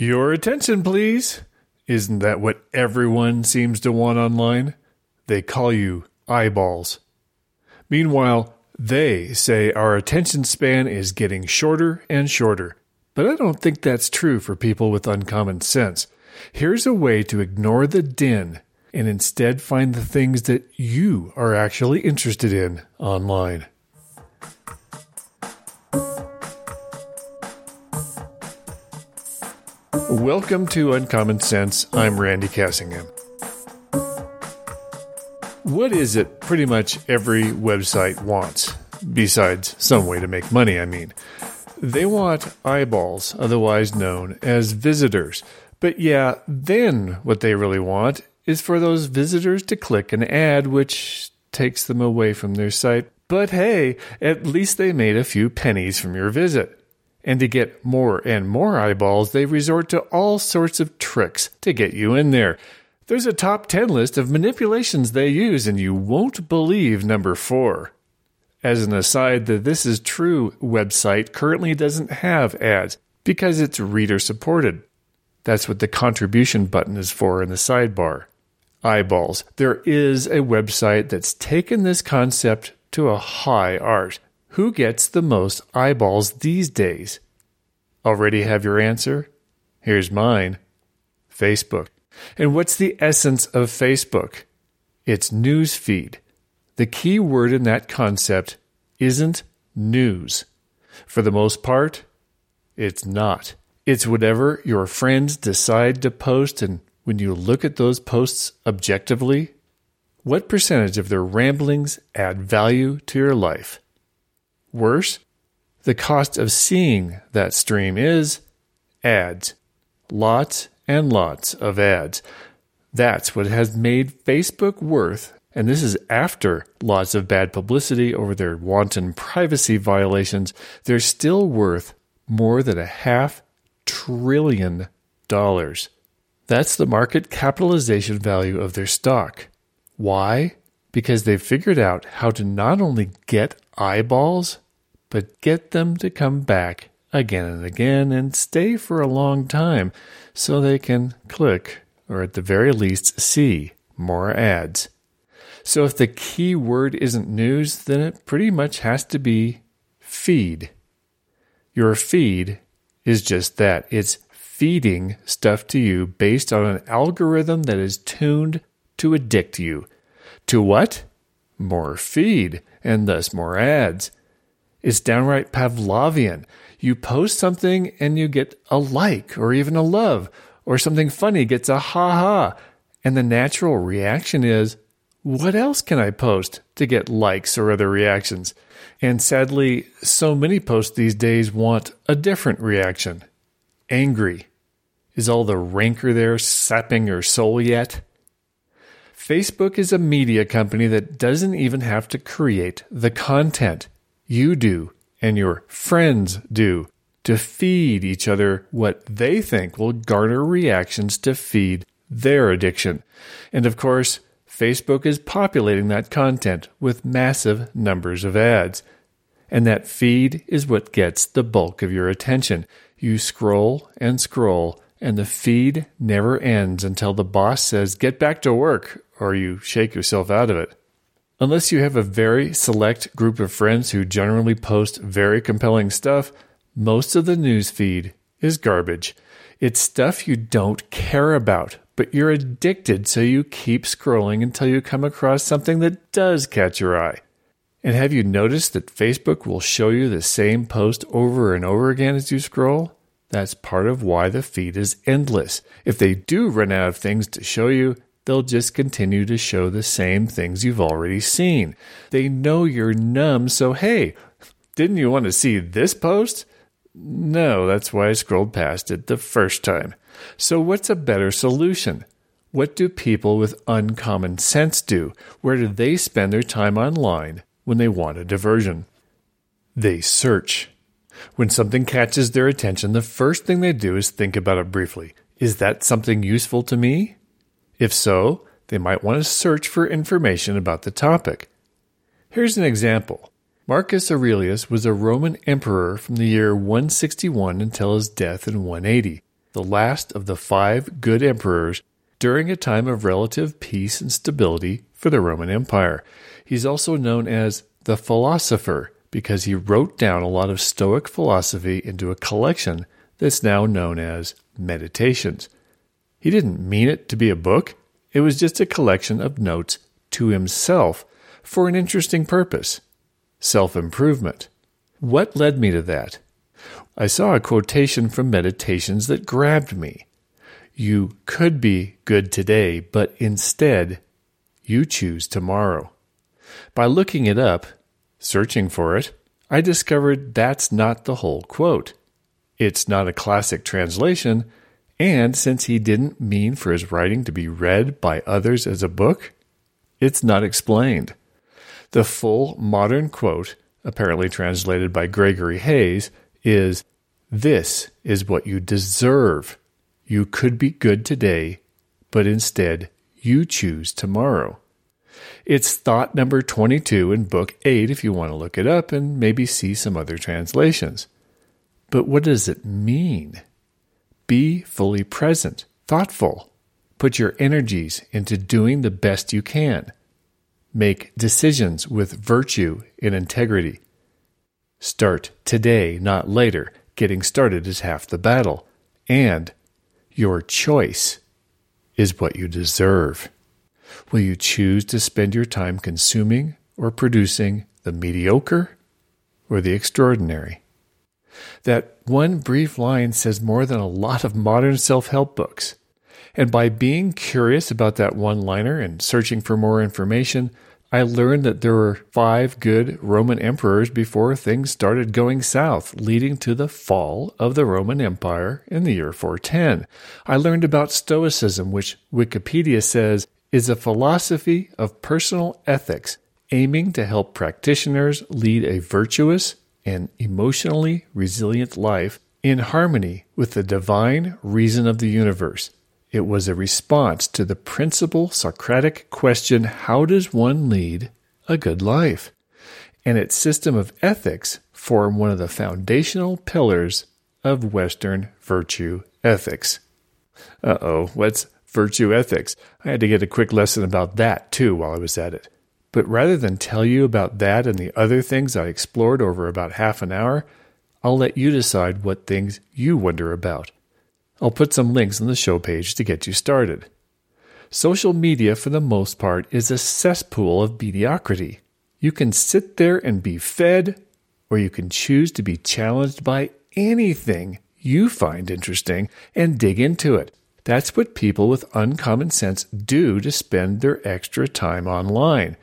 Your attention, please. Isn't that what everyone seems to want online? They call you eyeballs. Meanwhile, they say our attention span is getting shorter and shorter. But I don't think that's true for people with uncommon sense. Here's a way to ignore the din and instead find the things that you are actually interested in online. Welcome to Uncommon Sense. I'm Randy Cassingham. What is it pretty much every website wants? Besides some way to make money, I mean. They want eyeballs, otherwise known as visitors. But yeah, then what they really want is for those visitors to click an ad which takes them away from their site. But hey, at least they made a few pennies from your visit. And to get more and more eyeballs, they resort to all sorts of tricks to get you in there. There's a top 10 list of manipulations they use, and you won't believe number four. As an aside, the This Is True website currently doesn't have ads because it's reader supported. That's what the contribution button is for in the sidebar. Eyeballs. There is a website that's taken this concept to a high art. Who gets the most eyeballs these days? Already have your answer? Here's mine Facebook. And what's the essence of Facebook? It's news feed. The key word in that concept isn't news. For the most part, it's not. It's whatever your friends decide to post, and when you look at those posts objectively, what percentage of their ramblings add value to your life? Worse, the cost of seeing that stream is ads. Lots and lots of ads. That's what has made Facebook worth, and this is after lots of bad publicity over their wanton privacy violations, they're still worth more than a half trillion dollars. That's the market capitalization value of their stock. Why? Because they've figured out how to not only get eyeballs, but get them to come back again and again and stay for a long time so they can click or at the very least see more ads. So if the key word isn't news, then it pretty much has to be feed. Your feed is just that it's feeding stuff to you based on an algorithm that is tuned to addict you. To what? More feed, and thus more ads. It's downright Pavlovian. You post something and you get a like or even a love, or something funny gets a ha ha. And the natural reaction is, what else can I post to get likes or other reactions? And sadly, so many posts these days want a different reaction. Angry. Is all the rancor there sapping your soul yet? Facebook is a media company that doesn't even have to create the content you do and your friends do to feed each other what they think will garner reactions to feed their addiction. And of course, Facebook is populating that content with massive numbers of ads. And that feed is what gets the bulk of your attention. You scroll and scroll, and the feed never ends until the boss says, Get back to work, or you shake yourself out of it. Unless you have a very select group of friends who generally post very compelling stuff, most of the news feed is garbage. It's stuff you don't care about, but you're addicted, so you keep scrolling until you come across something that does catch your eye. And have you noticed that Facebook will show you the same post over and over again as you scroll? That's part of why the feed is endless. If they do run out of things to show you, they'll just continue to show the same things you've already seen. They know you're numb, so hey, didn't you want to see this post? No, that's why I scrolled past it the first time. So, what's a better solution? What do people with uncommon sense do? Where do they spend their time online when they want a diversion? They search. When something catches their attention, the first thing they do is think about it briefly. Is that something useful to me? If so, they might want to search for information about the topic. Here's an example. Marcus Aurelius was a Roman emperor from the year 161 until his death in 180. the last of the five good emperors during a time of relative peace and stability for the Roman Empire. He's also known as the philosopher because he wrote down a lot of Stoic philosophy into a collection that's now known as Meditations. He didn't mean it to be a book, it was just a collection of notes to himself for an interesting purpose self improvement. What led me to that? I saw a quotation from Meditations that grabbed me. You could be good today, but instead, you choose tomorrow. By looking it up, searching for it, I discovered that's not the whole quote. It's not a classic translation, and since he didn't mean for his writing to be read by others as a book, it's not explained. The full modern quote, apparently translated by Gregory Hays, is This is what you deserve. You could be good today, but instead you choose tomorrow. It's thought number 22 in Book 8 if you want to look it up and maybe see some other translations. But what does it mean? Be fully present, thoughtful. Put your energies into doing the best you can. Make decisions with virtue and integrity. Start today, not later. Getting started is half the battle. And your choice is what you deserve. Will you choose to spend your time consuming or producing the mediocre or the extraordinary? That one brief line says more than a lot of modern self help books. And by being curious about that one liner and searching for more information, I learned that there were five good Roman emperors before things started going south, leading to the fall of the Roman Empire in the year 410. I learned about Stoicism, which Wikipedia says is a philosophy of personal ethics aiming to help practitioners lead a virtuous, and emotionally resilient life in harmony with the divine reason of the universe. It was a response to the principal Socratic question how does one lead a good life? And its system of ethics form one of the foundational pillars of Western virtue ethics. Uh oh, what's virtue ethics? I had to get a quick lesson about that too while I was at it. But rather than tell you about that and the other things I explored over about half an hour, I'll let you decide what things you wonder about. I'll put some links on the show page to get you started. Social media, for the most part, is a cesspool of mediocrity. You can sit there and be fed, or you can choose to be challenged by anything you find interesting and dig into it. That's what people with uncommon sense do to spend their extra time online.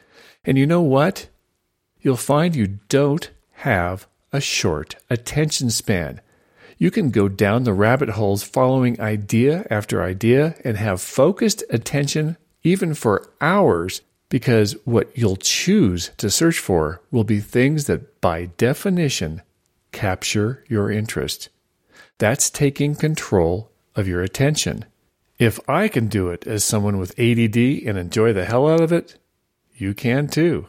And you know what? You'll find you don't have a short attention span. You can go down the rabbit holes following idea after idea and have focused attention even for hours because what you'll choose to search for will be things that, by definition, capture your interest. That's taking control of your attention. If I can do it as someone with ADD and enjoy the hell out of it, you can too.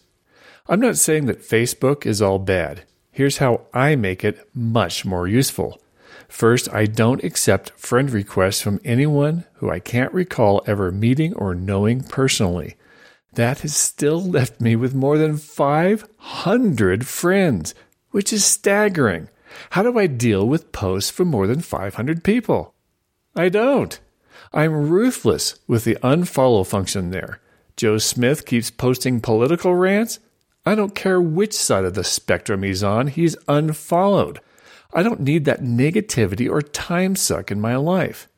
I'm not saying that Facebook is all bad. Here's how I make it much more useful. First, I don't accept friend requests from anyone who I can't recall ever meeting or knowing personally. That has still left me with more than 500 friends, which is staggering. How do I deal with posts from more than 500 people? I don't. I'm ruthless with the unfollow function there. Joe Smith keeps posting political rants. I don't care which side of the spectrum he's on, he's unfollowed. I don't need that negativity or time suck in my life.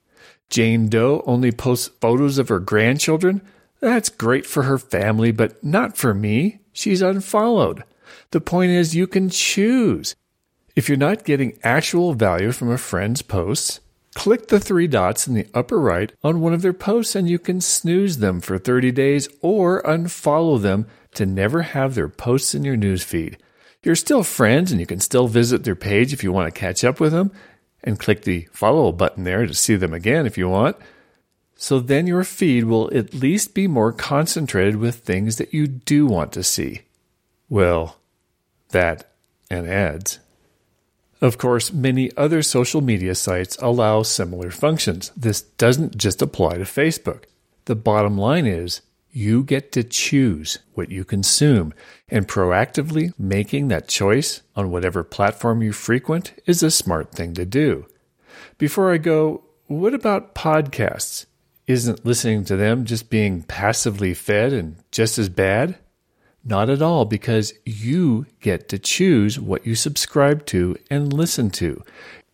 Jane Doe only posts photos of her grandchildren. That's great for her family, but not for me. She's unfollowed. The point is, you can choose. If you're not getting actual value from a friend's posts, Click the three dots in the upper right on one of their posts and you can snooze them for 30 days or unfollow them to never have their posts in your newsfeed. You're still friends and you can still visit their page if you want to catch up with them and click the follow button there to see them again if you want. So then your feed will at least be more concentrated with things that you do want to see. Well, that and ads. Of course, many other social media sites allow similar functions. This doesn't just apply to Facebook. The bottom line is you get to choose what you consume, and proactively making that choice on whatever platform you frequent is a smart thing to do. Before I go, what about podcasts? Isn't listening to them just being passively fed and just as bad? Not at all, because you get to choose what you subscribe to and listen to.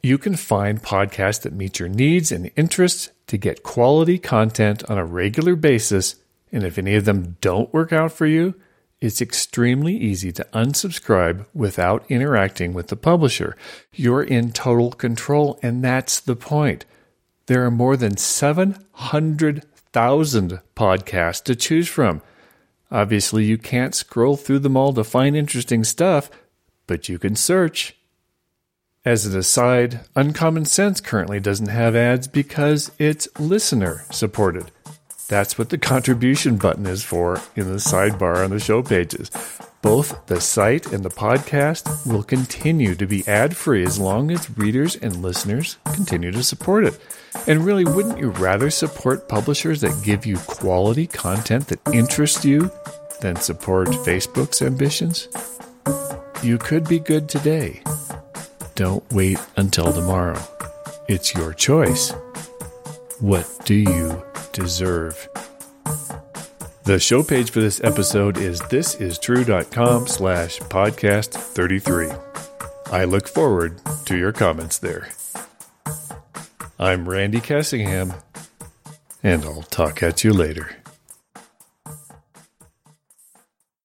You can find podcasts that meet your needs and interests to get quality content on a regular basis. And if any of them don't work out for you, it's extremely easy to unsubscribe without interacting with the publisher. You're in total control, and that's the point. There are more than 700,000 podcasts to choose from. Obviously, you can't scroll through them all to find interesting stuff, but you can search. As an aside, Uncommon Sense currently doesn't have ads because it's listener supported. That's what the contribution button is for in the sidebar on the show pages. Both the site and the podcast will continue to be ad free as long as readers and listeners continue to support it. And really, wouldn't you rather support publishers that give you quality content that interests you than support Facebook's ambitions? You could be good today. Don't wait until tomorrow. It's your choice. What do you deserve? The show page for this episode is thisistrue.com slash podcast 33. I look forward to your comments there. I'm Randy Cassingham, and I'll talk at you later.